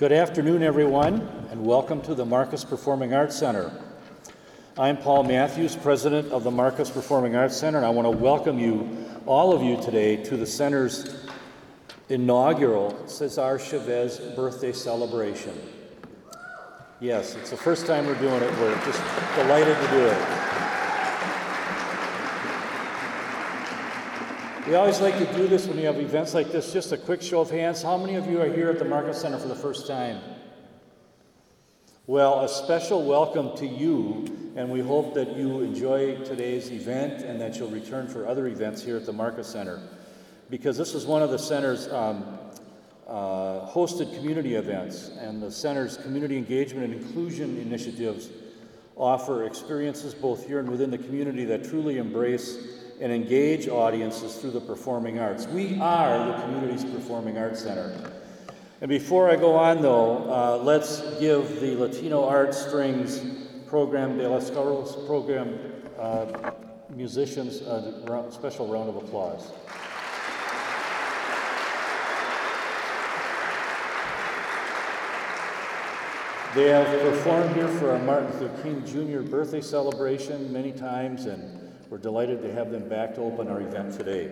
Good afternoon, everyone, and welcome to the Marcus Performing Arts Center. I'm Paul Matthews, president of the Marcus Performing Arts Center, and I want to welcome you, all of you, today to the center's inaugural Cesar Chavez birthday celebration. Yes, it's the first time we're doing it. We're just delighted to do it. We always like to do this when you have events like this. Just a quick show of hands. How many of you are here at the Marcus Center for the first time? Well, a special welcome to you, and we hope that you enjoy today's event and that you'll return for other events here at the Marcus Center. Because this is one of the center's um, uh, hosted community events, and the center's community engagement and inclusion initiatives offer experiences both here and within the community that truly embrace and engage audiences through the performing arts. We are the community's performing arts center. And before I go on, though, uh, let's give the Latino Art Strings program, De Los Carlos program uh, musicians a special round of applause. They have performed here for our Martin Luther King Jr. birthday celebration many times, and we're delighted to have them back to open our event today.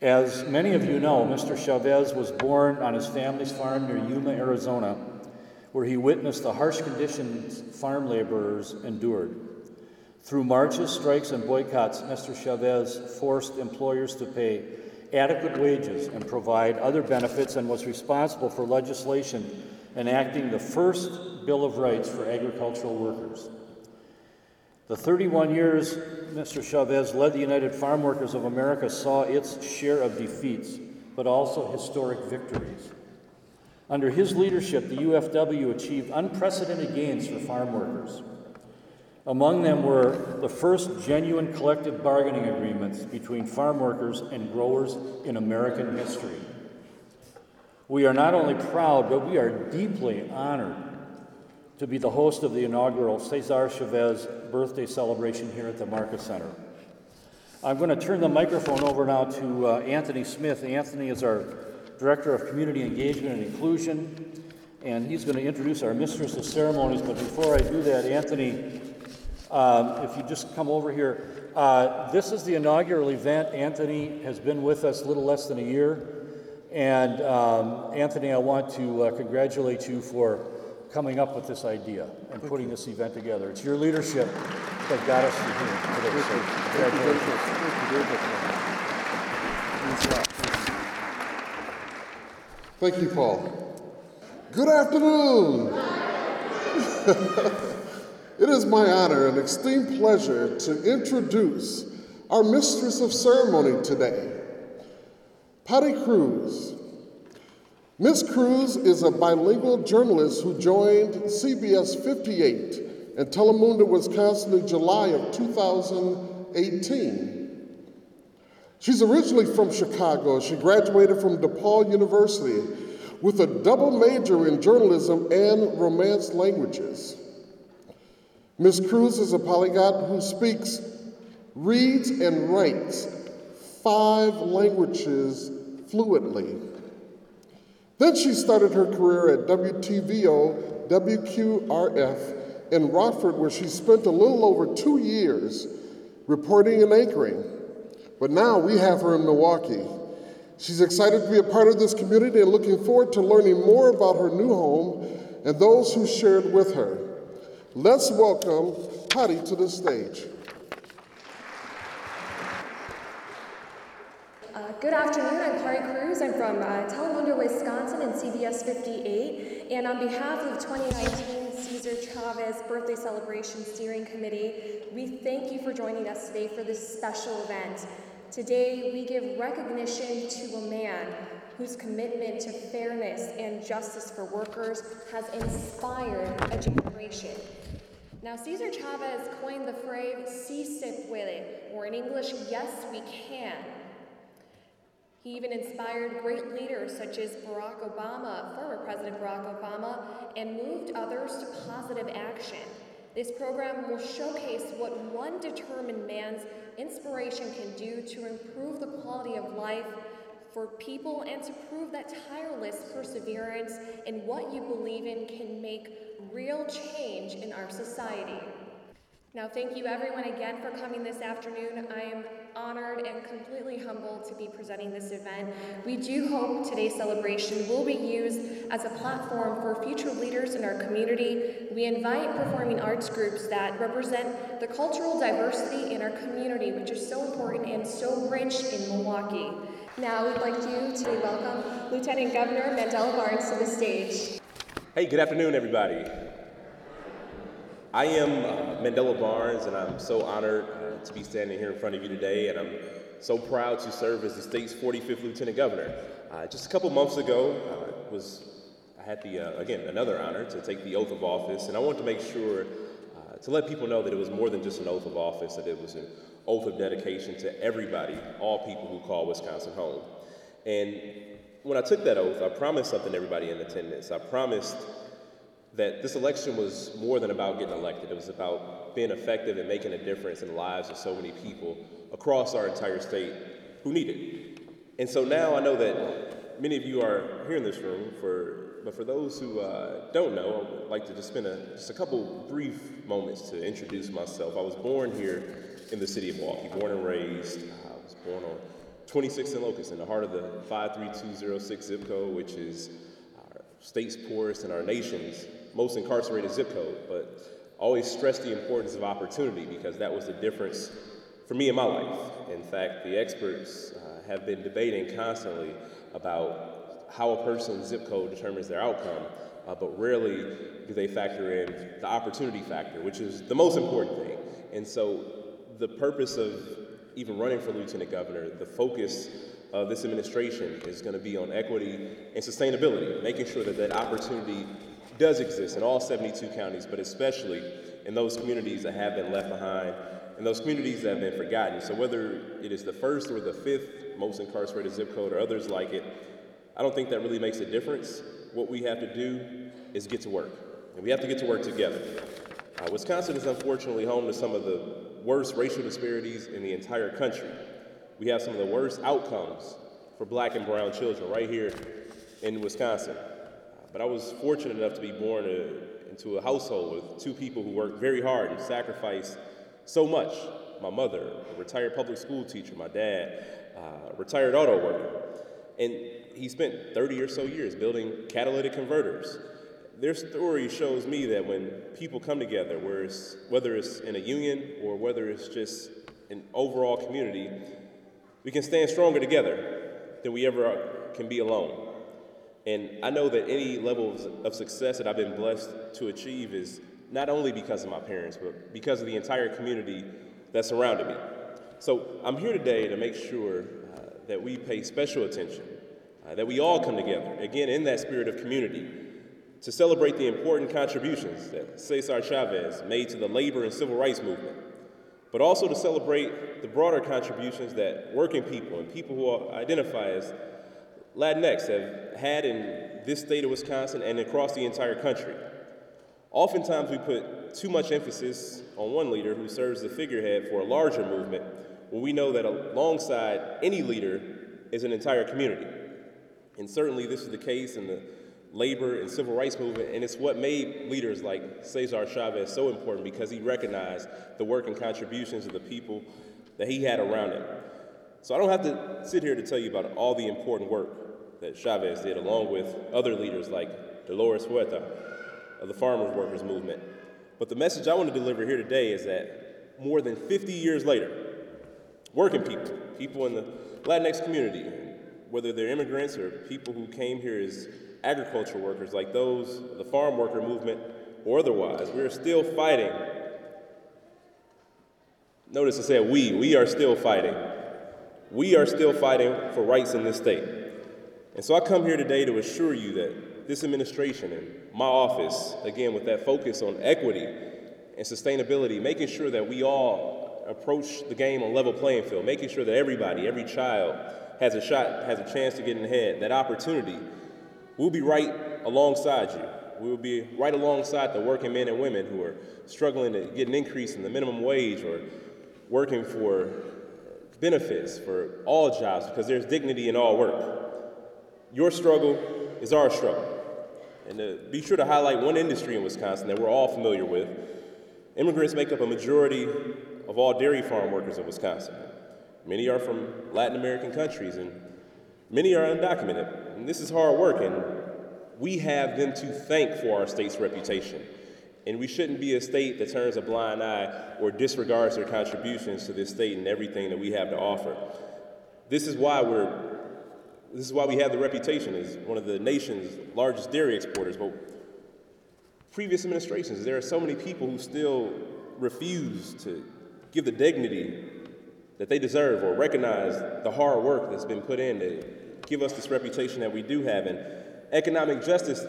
As many of you know, Mr. Chavez was born on his family's farm near Yuma, Arizona, where he witnessed the harsh conditions farm laborers endured. Through marches, strikes, and boycotts, Mr. Chavez forced employers to pay adequate wages and provide other benefits and was responsible for legislation enacting the first Bill of Rights for agricultural workers. The 31 years Mr. Chavez led the United Farm Workers of America saw its share of defeats, but also historic victories. Under his leadership, the UFW achieved unprecedented gains for farm workers. Among them were the first genuine collective bargaining agreements between farm workers and growers in American history. We are not only proud, but we are deeply honored to be the host of the inaugural Cesar Chavez birthday celebration here at the Marcus Center. I'm going to turn the microphone over now to uh, Anthony Smith. Anthony is our Director of Community Engagement and Inclusion, and he's going to introduce our Mistress of Ceremonies. But before I do that, Anthony, um, if you just come over here, uh, this is the inaugural event. Anthony has been with us a little less than a year. And um, Anthony, I want to uh, congratulate you for coming up with this idea and putting this event together. It's your leadership that got us to here today. So congratulations. Thank you, Paul. Good afternoon. it is my honor and extreme pleasure to introduce our mistress of ceremony today, Patty Cruz. Ms. Cruz is a bilingual journalist who joined CBS 58 in Telemundo, Wisconsin in July of 2018. She's originally from Chicago. She graduated from DePaul University with a double major in journalism and Romance languages. Ms. Cruz is a polyglot who speaks, reads, and writes five languages fluently. Then she started her career at WTVO WQRF in Rockford, where she spent a little over two years reporting and anchoring. But now we have her in Milwaukee. She's excited to be a part of this community and looking forward to learning more about her new home and those who shared with her. Let's welcome Patty to the stage. Good afternoon, I'm Kari Cruz. I'm from uh, Telemundo, Wisconsin and CBS 58. And on behalf of 2019 Cesar Chavez Birthday Celebration Steering Committee, we thank you for joining us today for this special event. Today, we give recognition to a man whose commitment to fairness and justice for workers has inspired a generation. Now, Cesar Chavez coined the phrase, si se puede, or in English, yes, we can. He even inspired great leaders such as Barack Obama, former President Barack Obama, and moved others to positive action. This program will showcase what one determined man's inspiration can do to improve the quality of life for people and to prove that tireless perseverance in what you believe in can make real change in our society. Now, thank you everyone again for coming this afternoon. I am honored and completely humbled to be presenting this event. We do hope today's celebration will be used as a platform for future leaders in our community. We invite performing arts groups that represent the cultural diversity in our community, which is so important and so rich in Milwaukee. Now, we'd like you to welcome Lieutenant Governor Mandela Barnes to the stage. Hey, good afternoon, everybody. I am uh, Mandela Barnes, and I'm so honored uh, to be standing here in front of you today, and I'm so proud to serve as the state's 45th Lieutenant Governor. Uh, just a couple months ago, uh, was I had the uh, again another honor to take the oath of office, and I wanted to make sure uh, to let people know that it was more than just an oath of office; that it was an oath of dedication to everybody, all people who call Wisconsin home. And when I took that oath, I promised something to everybody in attendance. I promised that this election was more than about getting elected. It was about being effective and making a difference in the lives of so many people across our entire state who need it. And so now I know that many of you are here in this room, for, but for those who uh, don't know, I would like to just spend a, just a couple brief moments to introduce myself. I was born here in the city of Milwaukee, born and raised. I was born on 26th and Locust in the heart of the 53206 zip code, which is our state's poorest and our nation's most incarcerated zip code, but always stress the importance of opportunity because that was the difference for me in my life. In fact, the experts uh, have been debating constantly about how a person's zip code determines their outcome, uh, but rarely do they factor in the opportunity factor, which is the most important thing. And so, the purpose of even running for lieutenant governor, the focus of this administration is going to be on equity and sustainability, making sure that that opportunity does exist in all 72 counties, but especially in those communities that have been left behind and those communities that have been forgotten. So whether it is the first or the fifth most incarcerated zip code or others like it, I don't think that really makes a difference. What we have to do is get to work, and we have to get to work together. Uh, Wisconsin is unfortunately home to some of the worst racial disparities in the entire country. We have some of the worst outcomes for black and brown children right here in Wisconsin. But I was fortunate enough to be born a, into a household with two people who worked very hard and sacrificed so much. My mother, a retired public school teacher, my dad, uh, retired auto worker. And he spent 30 or so years building catalytic converters. Their story shows me that when people come together, whether it's in a union or whether it's just an overall community, we can stand stronger together than we ever can be alone. And I know that any level of success that I've been blessed to achieve is not only because of my parents, but because of the entire community that surrounded me. So I'm here today to make sure uh, that we pay special attention, uh, that we all come together, again, in that spirit of community, to celebrate the important contributions that Cesar Chavez made to the labor and civil rights movement, but also to celebrate the broader contributions that working people and people who identify as Latinx have had in this state of Wisconsin and across the entire country. Oftentimes, we put too much emphasis on one leader who serves the figurehead for a larger movement when we know that alongside any leader is an entire community. And certainly, this is the case in the labor and civil rights movement, and it's what made leaders like Cesar Chavez so important because he recognized the work and contributions of the people that he had around him. So I don't have to sit here to tell you about all the important work that Chavez did, along with other leaders like Dolores Huerta of the Farmers Workers Movement. But the message I want to deliver here today is that more than 50 years later, working people, people in the Latinx community, whether they're immigrants or people who came here as agriculture workers, like those, of the farm worker movement, or otherwise, we are still fighting. Notice I said we, we are still fighting. We are still fighting for rights in this state. And so I come here today to assure you that this administration and my office, again, with that focus on equity and sustainability, making sure that we all approach the game on level playing field, making sure that everybody, every child has a shot, has a chance to get in ahead, that opportunity, we'll be right alongside you. We'll be right alongside the working men and women who are struggling to get an increase in the minimum wage or working for benefits for all jobs because there's dignity in all work. Your struggle is our struggle. And to be sure to highlight one industry in Wisconsin that we're all familiar with, immigrants make up a majority of all dairy farm workers in Wisconsin. Many are from Latin American countries and many are undocumented. And this is hard work and we have them to thank for our state's reputation. And we shouldn't be a state that turns a blind eye or disregards their contributions to this state and everything that we have to offer. This is why we're this is why we have the reputation as one of the nation's largest dairy exporters. But previous administrations, there are so many people who still refuse to give the dignity that they deserve or recognize the hard work that's been put in to give us this reputation that we do have. And economic justice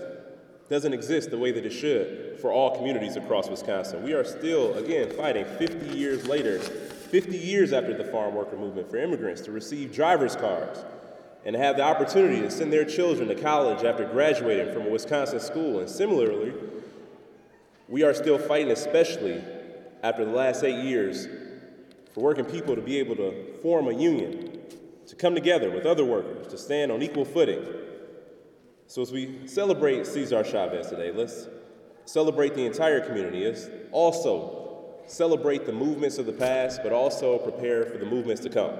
doesn't exist the way that it should for all communities across Wisconsin. We are still, again, fighting 50 years later, 50 years after the farm worker movement for immigrants to receive driver's cards and have the opportunity to send their children to college after graduating from a Wisconsin school. And similarly, we are still fighting, especially after the last eight years, for working people to be able to form a union, to come together with other workers, to stand on equal footing. So as we celebrate Cesar Chavez today, let's celebrate the entire community. Let's also celebrate the movements of the past, but also prepare for the movements to come.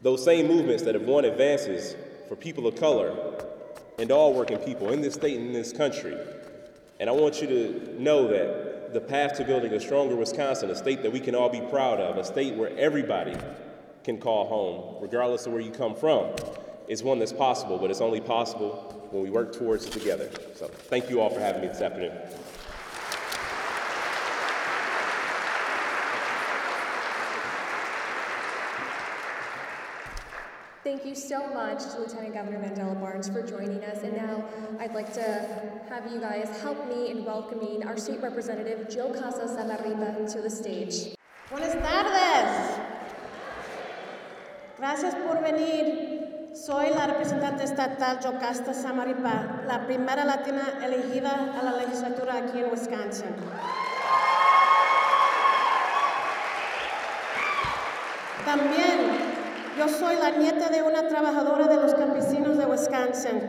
Those same movements that have won advances for people of color and all working people in this state and in this country. And I want you to know that the path to building a stronger Wisconsin, a state that we can all be proud of, a state where everybody can call home, regardless of where you come from, is one that's possible, but it's only possible when we work towards it together. So thank you all for having me this afternoon. Thank you so much to Lieutenant Governor Mandela Barnes for joining us. And now I'd like to have you guys help me in welcoming our state representative, JoCasta Zamarripa, to the stage. Buenas tardes. Gracias por venir. Soy la representante estatal Jocasta Samaripa, la primera latina elegida a la legislatura aquí en Wisconsin. También yo soy la nieta de una trabajadora de los campesinos de Wisconsin.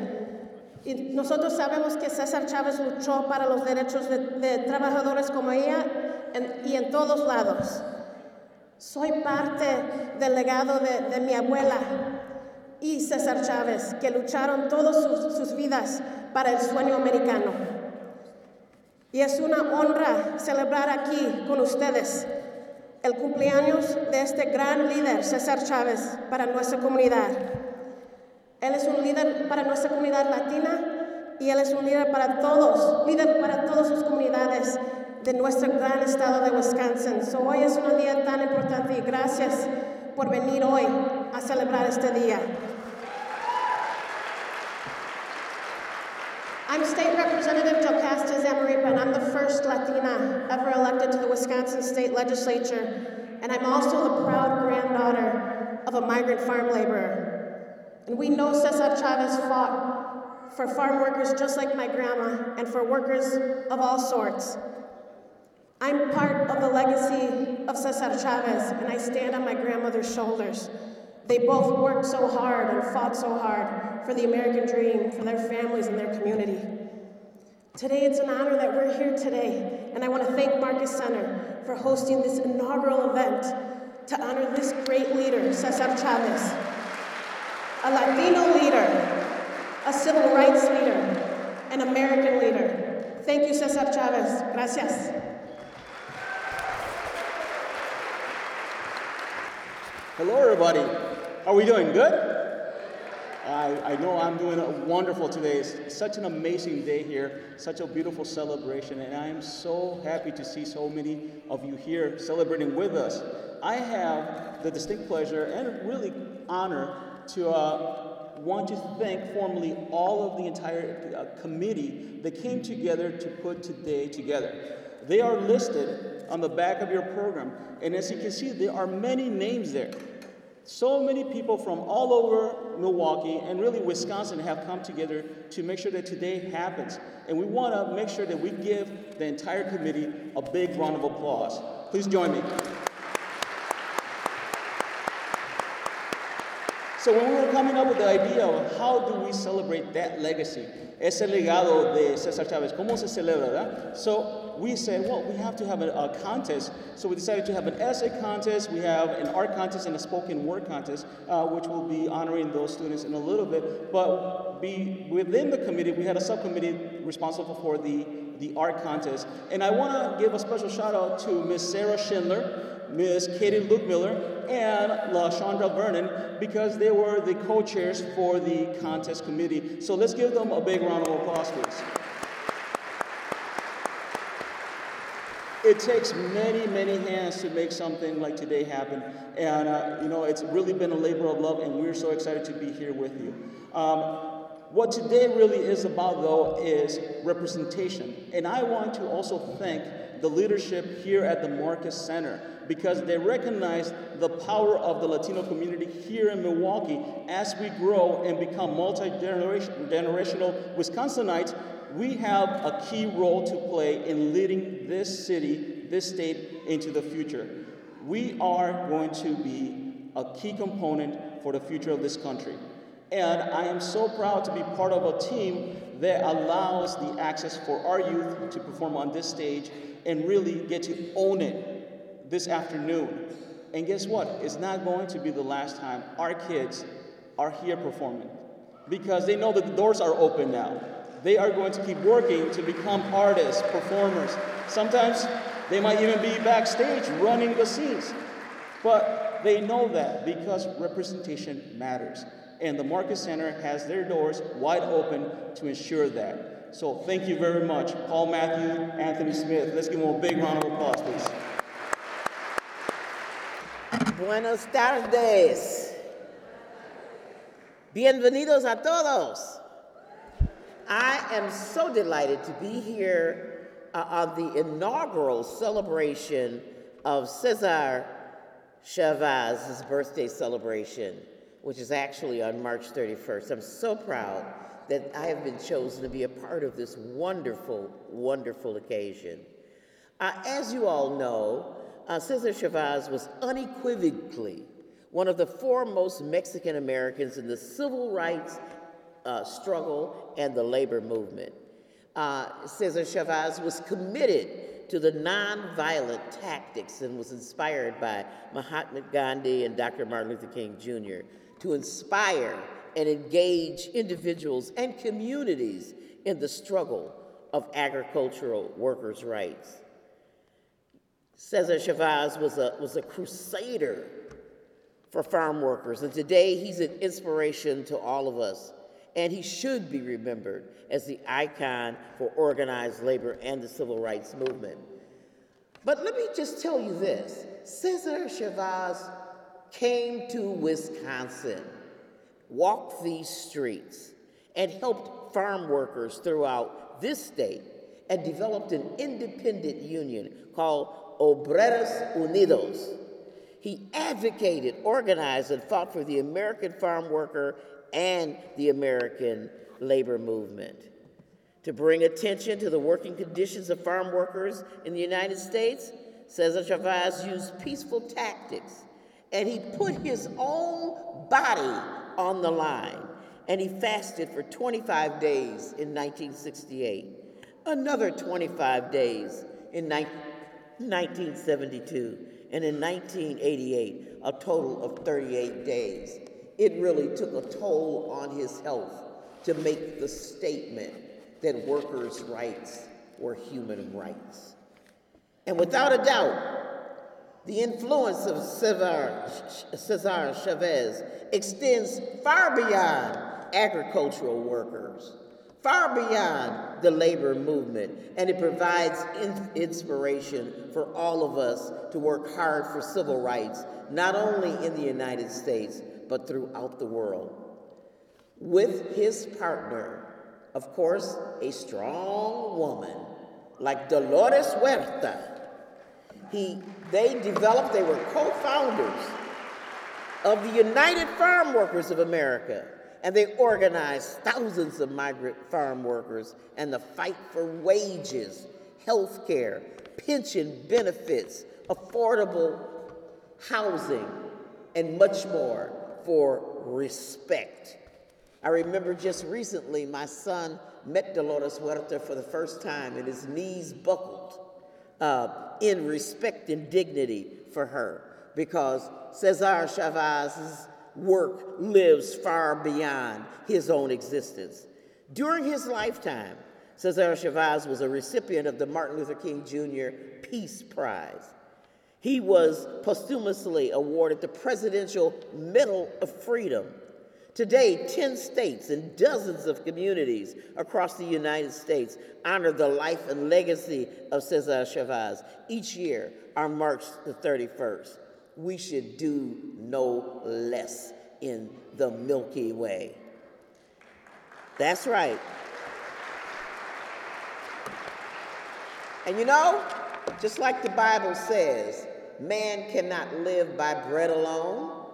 Y nosotros sabemos que César Chávez luchó para los derechos de, trabajadores como ella y en todos lados. Soy parte del legado de mi abuela y César Chávez, que lucharon todas sus, vidas para el sueño americano. Y es una honra celebrar aquí con ustedes el cumpleaños de este gran líder, César Chávez, para nuestra comunidad. Él es un líder para nuestra comunidad latina y él es un líder para todos, líder para todas sus comunidades de nuestro gran estado de Wisconsin. Hoy es un día tan importante y gracias por venir hoy a celebrar este día. I'm State Representative JoCasta Zamarripa, and I'm the first Latina ever elected to the Wisconsin State Legislature. And I'm also the proud granddaughter of a migrant farm laborer. And we know Cesar Chavez fought for farm workers just like my grandma and for workers of all sorts. I'm part of the legacy of Cesar Chavez, and I stand on my grandmother's shoulders. They both worked so hard and fought so hard for the American dream, for their families and their community. Today, it's an honor that we're here today, and I want to thank Marcus Center for hosting this inaugural event to honor this great leader, Cesar Chavez, a Latino leader, a civil rights leader, an American leader. Thank you, Cesar Chavez. Gracias. Hello, everybody. Are we doing good? I, I know I'm doing wonderful today. It's such an amazing day here, such a beautiful celebration, and I am so happy to see so many of you here celebrating with us. I have the distinct pleasure and really honor to uh, want to thank formally all of the entire uh, committee that came together to put today together. They are listed on the back of your program, and as you can see, there are many names there. So many people from all over Milwaukee and really Wisconsin have come together to make sure that today happens. And we want to make sure that we give the entire committee a big round of applause. Please join me. So when we were coming up with the idea of how do we celebrate that legacy, ese legado de Cesar Chavez, ¿cómo se celebra? So we said, well, we have to have a, a contest. So we decided to have an essay contest, we have an art contest, and a spoken word contest, uh, which will be honoring those students in a little bit. But be, within the committee, we had a subcommittee responsible for the, the art contest. And I want to give a special shout out to Miss Sarah Schindler, Ms. Katie Luke Miller, and LaShondra Vernon because they were the co-chairs for the contest committee. So let's give them a big round of applause, please. It takes many, many hands to make something like today happen. And, uh, you know, it's really been a labor of love, and we're so excited to be here with you. Um, what today really is about, though, is representation. And I want to also thank the leadership here at the Marcus Center because they recognize the power of the Latino community here in Milwaukee as we grow and become multi generational Wisconsinites. We have a key role to play in leading this city, this state into the future. We are going to be a key component for the future of this country. And I am so proud to be part of a team that allows the access for our youth to perform on this stage and really get to own it this afternoon. And guess what? It's not going to be the last time our kids are here performing because they know that the doors are open now. They are going to keep working to become artists, performers. Sometimes they might even be backstage running the scenes. But they know that because representation matters. And the Marcus Center has their doors wide open to ensure that. So thank you very much, Paul Matthew, Anthony Smith. Let's give them a big round of applause, please. Buenos tardes. Bienvenidos a todos. I am so delighted to be here uh, on the inaugural celebration of Cesar Chavez's birthday celebration, which is actually on March 31st. I'm so proud that I have been chosen to be a part of this wonderful, wonderful occasion. Uh, as you all know, uh, Cesar Chavez was unequivocally one of the foremost Mexican Americans in the civil rights uh, struggle and the labor movement. Uh, Cesar Chavez was committed to the nonviolent tactics and was inspired by Mahatma Gandhi and Dr. Martin Luther King Jr. to inspire and engage individuals and communities in the struggle of agricultural workers' rights. Cesar Chavez was a, was a crusader for farm workers, and today he's an inspiration to all of us. And he should be remembered as the icon for organized labor and the civil rights movement. But let me just tell you this Cesar Chavez came to Wisconsin walked these streets and helped farm workers throughout this state and developed an independent union called Obreros Unidos. He advocated, organized, and fought for the American farm worker and the American labor movement. To bring attention to the working conditions of farm workers in the United States, Cesar Chavez used peaceful tactics, and he put his own body on the line, and he fasted for 25 days in 1968, another 25 days in 1972, and in 1988, a total of 38 days. It really took a toll on his health to make the statement that workers' rights were human rights. And without a doubt, the influence of Cesar, Chavez extends far beyond agricultural workers, far beyond the labor movement, and it provides in inspiration for all of us to work hard for civil rights, not only in the United States, but throughout the world. With his partner, of course, a strong woman like Dolores Huerta, he, they developed, they were co founders of the United Farm Workers of America, and they organized thousands of migrant farm workers and the fight for wages, health care, pension benefits, affordable housing, and much more for respect. I remember just recently my son met Dolores Huerta for the first time and his knees buckled uh, in respect and dignity for her because Cesar Chavez's work lives far beyond his own existence. During his lifetime, Cesar Chavez was a recipient of the Martin Luther King Jr. Peace Prize. He was posthumously awarded the Presidential Medal of Freedom. Today, 10 states and dozens of communities across the United States honor the life and legacy of Cesar Chavez each year on March the 31st. We should do no less in the Milky Way. That's right. And you know, just like the Bible says, man cannot live by bread alone.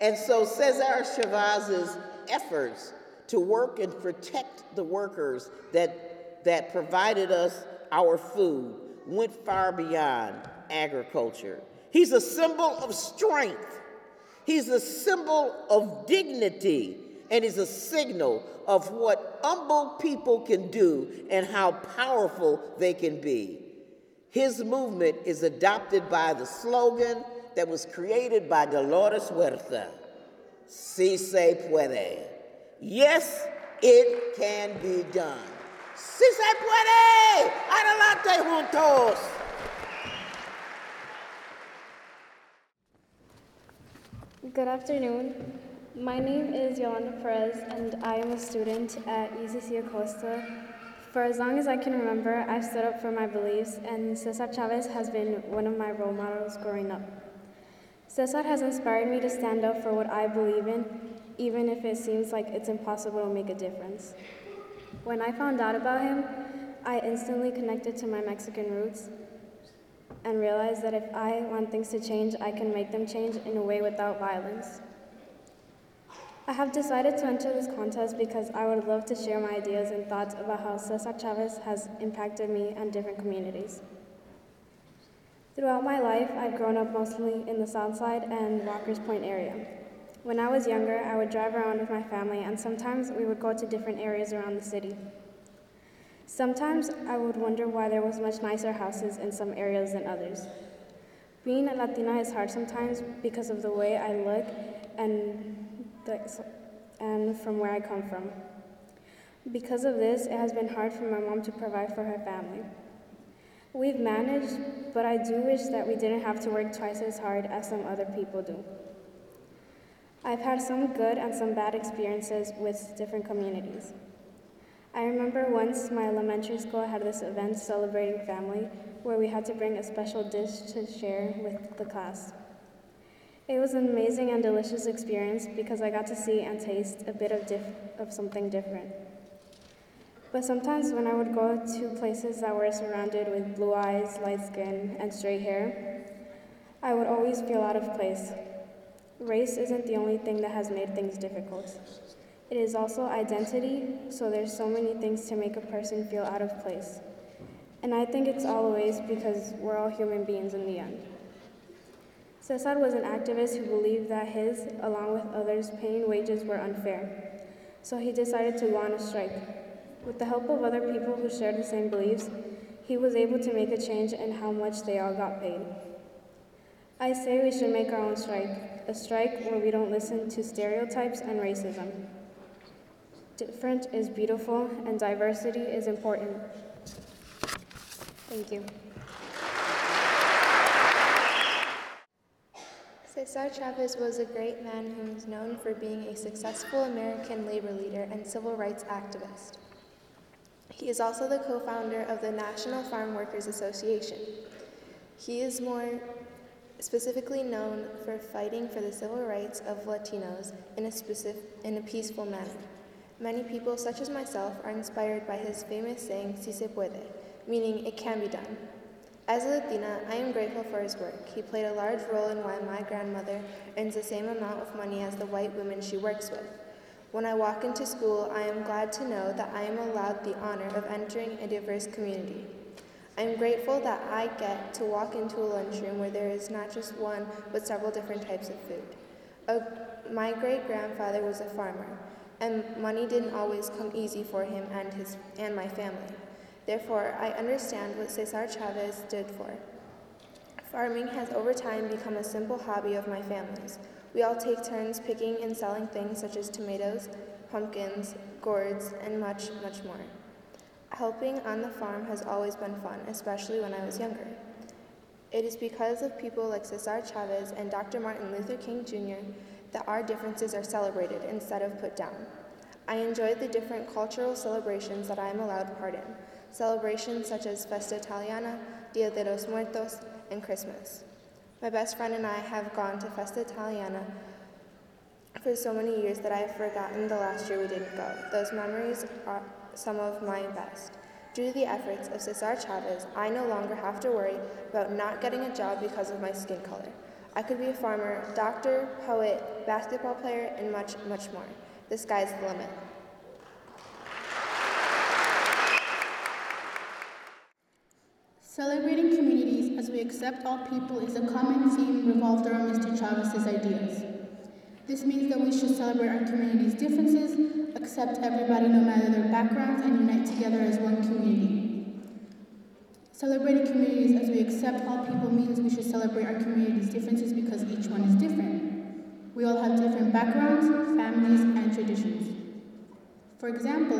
And so Cesar Chavez's efforts to work and protect the workers that, that provided us our food went far beyond agriculture. He's a symbol of strength. He's a symbol of dignity. And he's a signal of what humble people can do and how powerful they can be. His movement is adopted by the slogan that was created by Dolores Huerta Si se puede. Yes, it can be done. Si se puede. Adelante juntos. Good afternoon. My name is Yolanda Perez, and I am a student at UCC Acosta for as long as I can remember, I've stood up for my beliefs, and Cesar Chavez has been one of my role models growing up. Cesar has inspired me to stand up for what I believe in, even if it seems like it's impossible to make a difference. When I found out about him, I instantly connected to my Mexican roots and realized that if I want things to change, I can make them change in a way without violence. I have decided to enter this contest because I would love to share my ideas and thoughts about how Cesar Chavez has impacted me and different communities. Throughout my life, I've grown up mostly in the South Side and Walker's Point area. When I was younger, I would drive around with my family, and sometimes we would go to different areas around the city. Sometimes I would wonder why there was much nicer houses in some areas than others. Being a Latina is hard sometimes because of the way I look and and from where I come from. Because of this, it has been hard for my mom to provide for her family. We've managed, but I do wish that we didn't have to work twice as hard as some other people do. I've had some good and some bad experiences with different communities. I remember once my elementary school had this event celebrating family where we had to bring a special dish to share with the class. It was an amazing and delicious experience because I got to see and taste a bit of, of something different. But sometimes when I would go to places that were surrounded with blue eyes, light skin, and straight hair, I would always feel out of place. Race isn't the only thing that has made things difficult. It is also identity, so there's so many things to make a person feel out of place. And I think it's always because we're all human beings in the end. Cesar was an activist who believed that his, along with others, paying wages were unfair. So he decided to go on a strike. With the help of other people who shared the same beliefs, he was able to make a change in how much they all got paid. I say we should make our own strike, a strike where we don't listen to stereotypes and racism. Different is beautiful and diversity is important. Thank you. Cesar Chavez was a great man who is known for being a successful American labor leader and civil rights activist. He is also the co founder of the National Farm Workers Association. He is more specifically known for fighting for the civil rights of Latinos in a, specific, in a peaceful manner. Many people, such as myself, are inspired by his famous saying, si se puede, meaning it can be done. As a Latina, I am grateful for his work. He played a large role in why my grandmother earns the same amount of money as the white women she works with. When I walk into school, I am glad to know that I am allowed the honor of entering a diverse community. I am grateful that I get to walk into a lunchroom where there is not just one, but several different types of food. A, my great grandfather was a farmer, and money didn't always come easy for him and, his, and my family. Therefore, I understand what Cesar Chavez stood for. Farming has over time become a simple hobby of my family's. We all take turns picking and selling things such as tomatoes, pumpkins, gourds, and much, much more. Helping on the farm has always been fun, especially when I was younger. It is because of people like Cesar Chavez and Dr. Martin Luther King Jr. that our differences are celebrated instead of put down. I enjoy the different cultural celebrations that I am allowed part in, celebrations such as Festa Italiana, Dia de los Muertos, and Christmas. My best friend and I have gone to Festa Italiana for so many years that I have forgotten the last year we didn't go. Those memories are some of my best. Due to the efforts of Cesar Chavez, I no longer have to worry about not getting a job because of my skin color. I could be a farmer, doctor, poet, basketball player, and much, much more. The sky's the limit. Celebrating communities as we accept all people is a common theme revolved around Mr. Chavez's ideas. This means that we should celebrate our community's differences, accept everybody no matter their backgrounds, and unite together as one community. Celebrating communities as we accept all people means we should celebrate our community's differences because each one is different. We all have different backgrounds, families, and traditions. For example,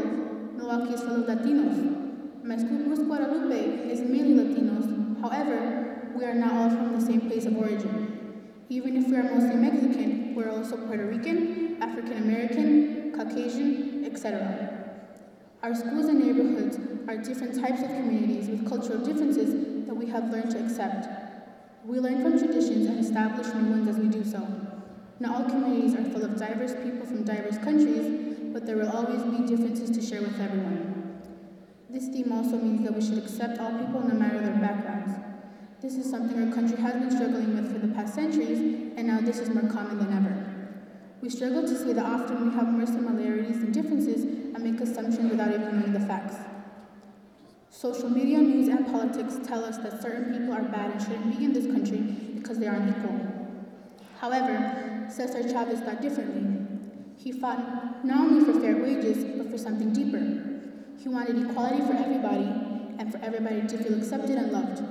Milwaukee is full of Latinos. Cruz Guadalupe, is mainly Latinos. However, we are not all from the same place of origin. Even if we are mostly Mexican, we're also Puerto Rican, African American, Caucasian, etc. Our schools and neighborhoods are different types of communities with cultural differences that we have learned to accept. We learn from traditions and establish new ones as we do so. Not all communities are full of diverse people from diverse countries, but there will always be differences to share with everyone. This theme also means that we should accept all people no matter their backgrounds. This is something our country has been struggling with for the past centuries, and now this is more common than ever. We struggle to see that often we have more similarities than differences and make assumptions without even knowing the facts. Social media, news, and politics tell us that certain people are bad and shouldn't be in this country because they aren't equal. However, Cesar Chavez thought differently. He fought not only for fair wages, but for something deeper. He wanted equality for everybody and for everybody to feel accepted and loved.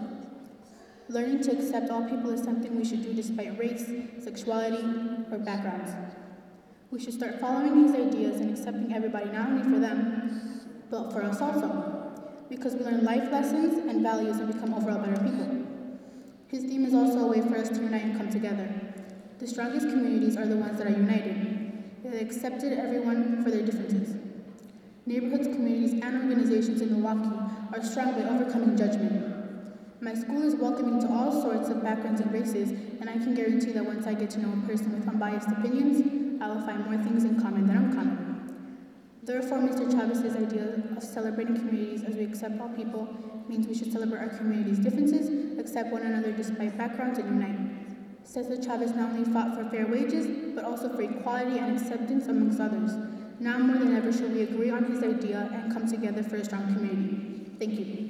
Learning to accept all people is something we should do despite race, sexuality, or backgrounds. We should start following his ideas and accepting everybody not only for them, but for us also, because we learn life lessons and values and become overall better people. His theme is also a way for us to unite and come together. The strongest communities are the ones that are united. They accepted everyone for their differences. Neighborhoods, communities, and organizations in Milwaukee are strong by overcoming judgment. My school is welcoming to all sorts of backgrounds and races, and I can guarantee that once I get to know a person with unbiased opinions, I will find more things in common than uncommon. Therefore, Mr. Chavez's idea of celebrating communities as we accept all people means we should celebrate our community's differences, accept one another despite backgrounds, and unite. Cesar Chavez not only fought for fair wages, but also for equality and acceptance amongst others. Now more than ever should we agree on his idea and come together for a strong community. Thank you.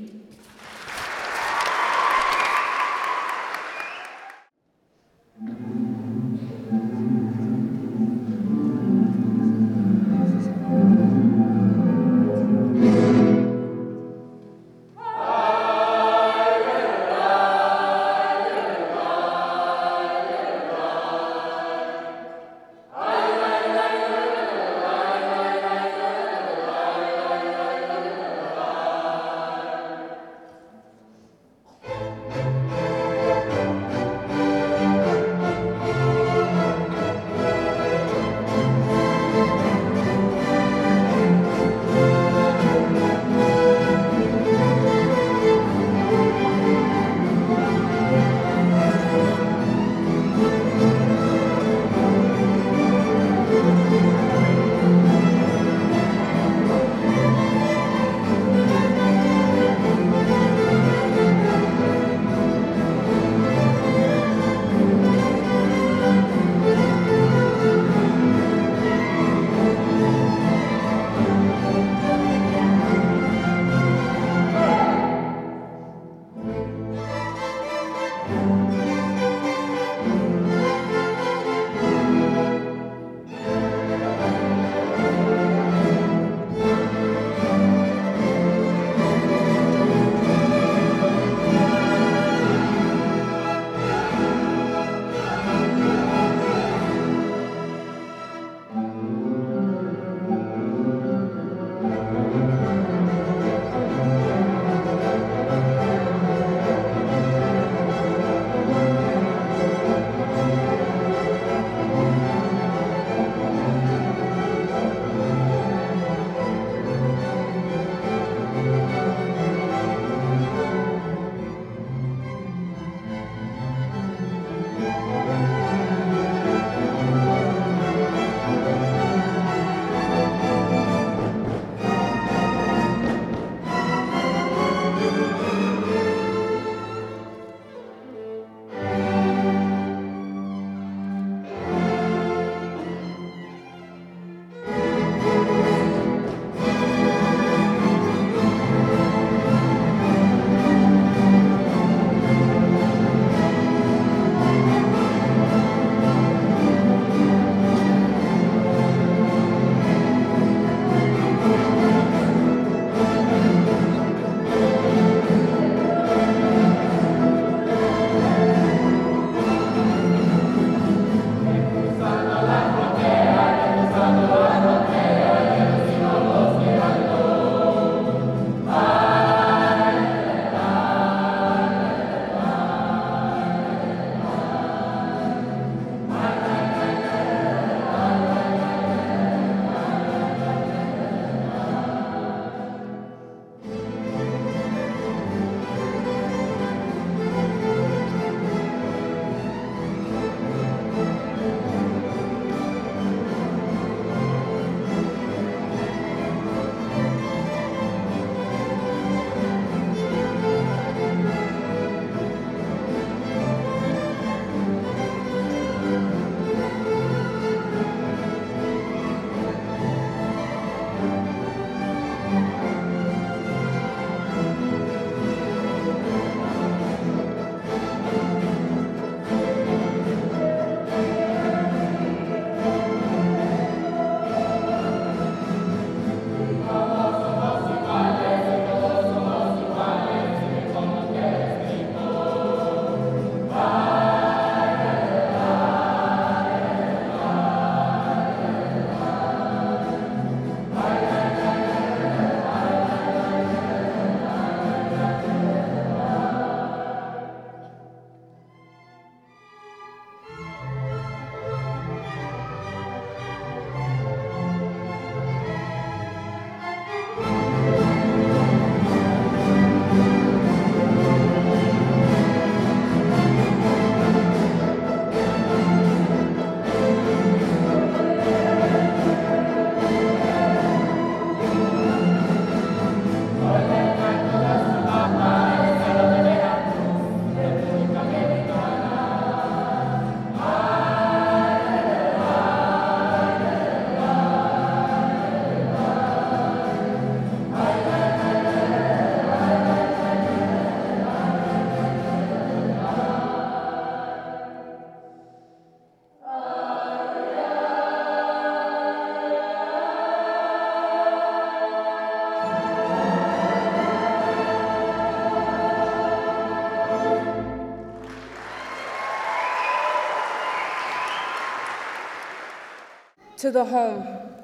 To the home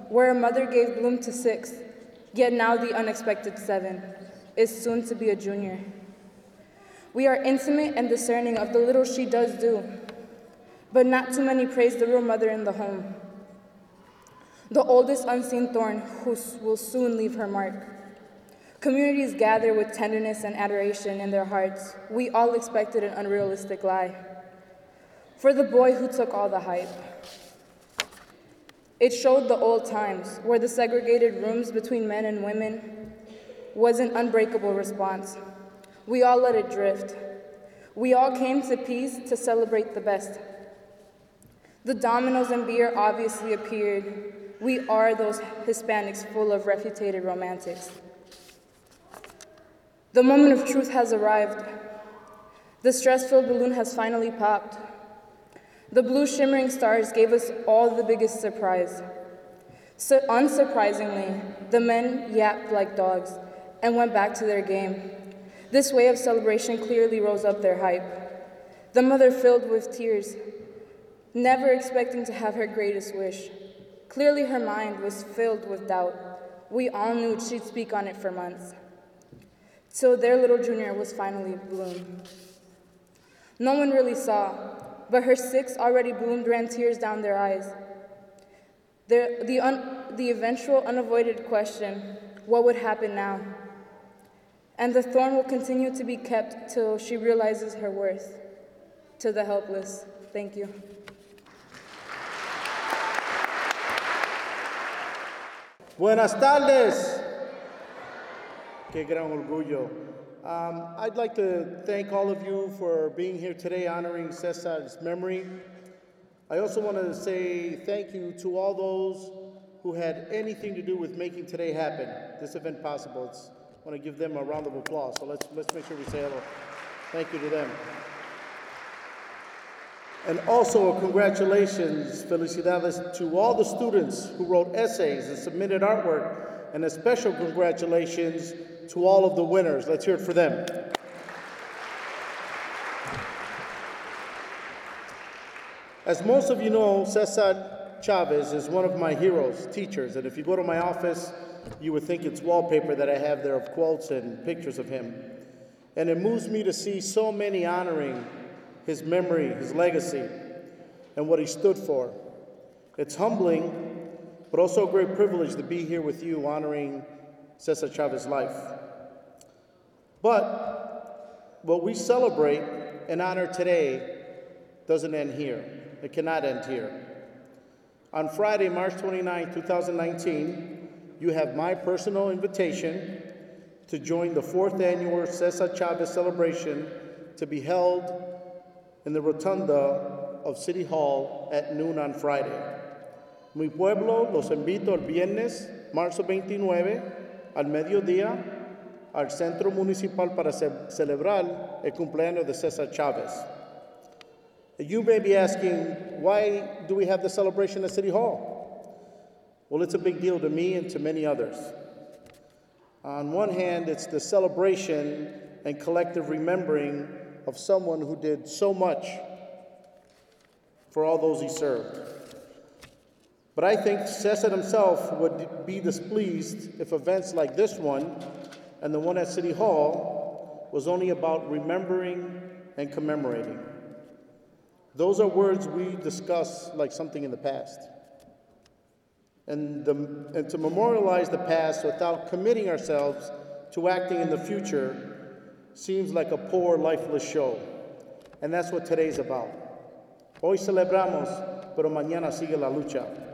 where a mother gave bloom to six, yet now the unexpected seven, is soon to be a junior. We are intimate and discerning of the little she does do, but not too many praise the real mother in the home. The oldest unseen thorn who will soon leave her mark. Communities gather with tenderness and adoration in their hearts. We all expected an unrealistic lie. For the boy who took all the hype. It showed the old times, where the segregated rooms between men and women was an unbreakable response. We all let it drift. We all came to peace to celebrate the best. The dominoes and beer obviously appeared. We are those Hispanics full of refuted romantics. The moment of truth has arrived. The stress filled balloon has finally popped. The blue shimmering stars gave us all the biggest surprise. So, unsurprisingly, the men yapped like dogs and went back to their game. This way of celebration clearly rose up their hype. The mother filled with tears, never expecting to have her greatest wish. Clearly, her mind was filled with doubt. We all knew she'd speak on it for months. So their little junior was finally bloomed. No one really saw, but her six already bloomed ran tears down their eyes. The, the, un, the eventual unavoided question what would happen now? And the thorn will continue to be kept till she realizes her worth. To the helpless, thank you. Buenas tardes. Qué gran orgullo. Um, I'd like to thank all of you for being here today honoring Cesar's memory. I also want to say thank you to all those who had anything to do with making today happen, this event possible. It's, I want to give them a round of applause. So let's, let's make sure we say hello. Thank you to them. And also, congratulations, felicidades to all the students who wrote essays and submitted artwork, and a special congratulations to all of the winners. Let's hear it for them. As most of you know, Cesar Chavez is one of my heroes, teachers, and if you go to my office, you would think it's wallpaper that I have there of quotes and pictures of him. And it moves me to see so many honoring his memory, his legacy, and what he stood for. It's humbling, but also a great privilege to be here with you honoring Cesar Chavez's life. But what we celebrate and honor today doesn't end here. It cannot end here. On Friday, March 29, 2019, you have my personal invitation to join the fourth annual Cesar Chavez celebration to be held in the rotunda of City Hall at noon on Friday. Mi pueblo los invito el viernes, marzo 29, al mediodía, al centro municipal para ce celebrar el cumpleaños de Cesar Chavez. You may be asking, why do we have the celebration at City Hall? Well, it's a big deal to me and to many others. On one hand, it's the celebration and collective remembering of someone who did so much for all those he served. But I think Cesar himself would be displeased if events like this one and the one at City Hall was only about remembering and commemorating. Those are words we discuss like something in the past. And, the, and to memorialize the past without committing ourselves to acting in the future seems like a poor, lifeless show. And that's what today's about. Hoy celebramos, pero mañana sigue la lucha.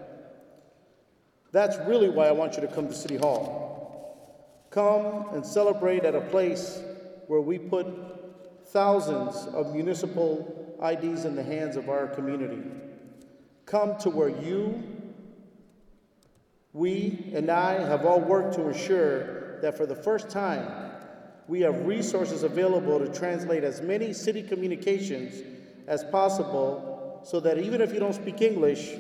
That's really why I want you to come to City Hall. Come and celebrate at a place where we put thousands of municipal IDs in the hands of our community. Come to where you, we, and I have all worked to ensure that for the first time, we have resources available to translate as many city communications as possible so that even if you don't speak English,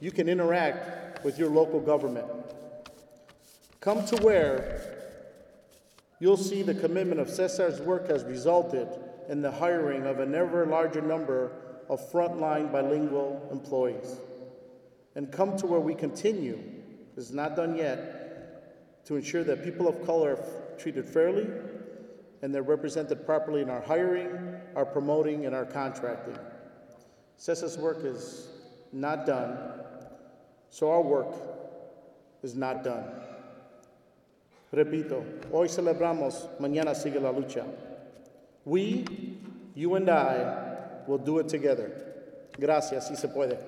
you can interact with your local government. Come to where you'll see the commitment of Cesar's work has resulted in the hiring of an ever larger number of frontline bilingual employees. and come to where we continue, is not done yet, to ensure that people of color are treated fairly and they're represented properly in our hiring, our promoting, and our contracting. Cesar's work is not done, so our work is not done. Repito, hoy celebramos, mañana sigue la lucha. We, you and I, will do it together. Gracias, si se puede.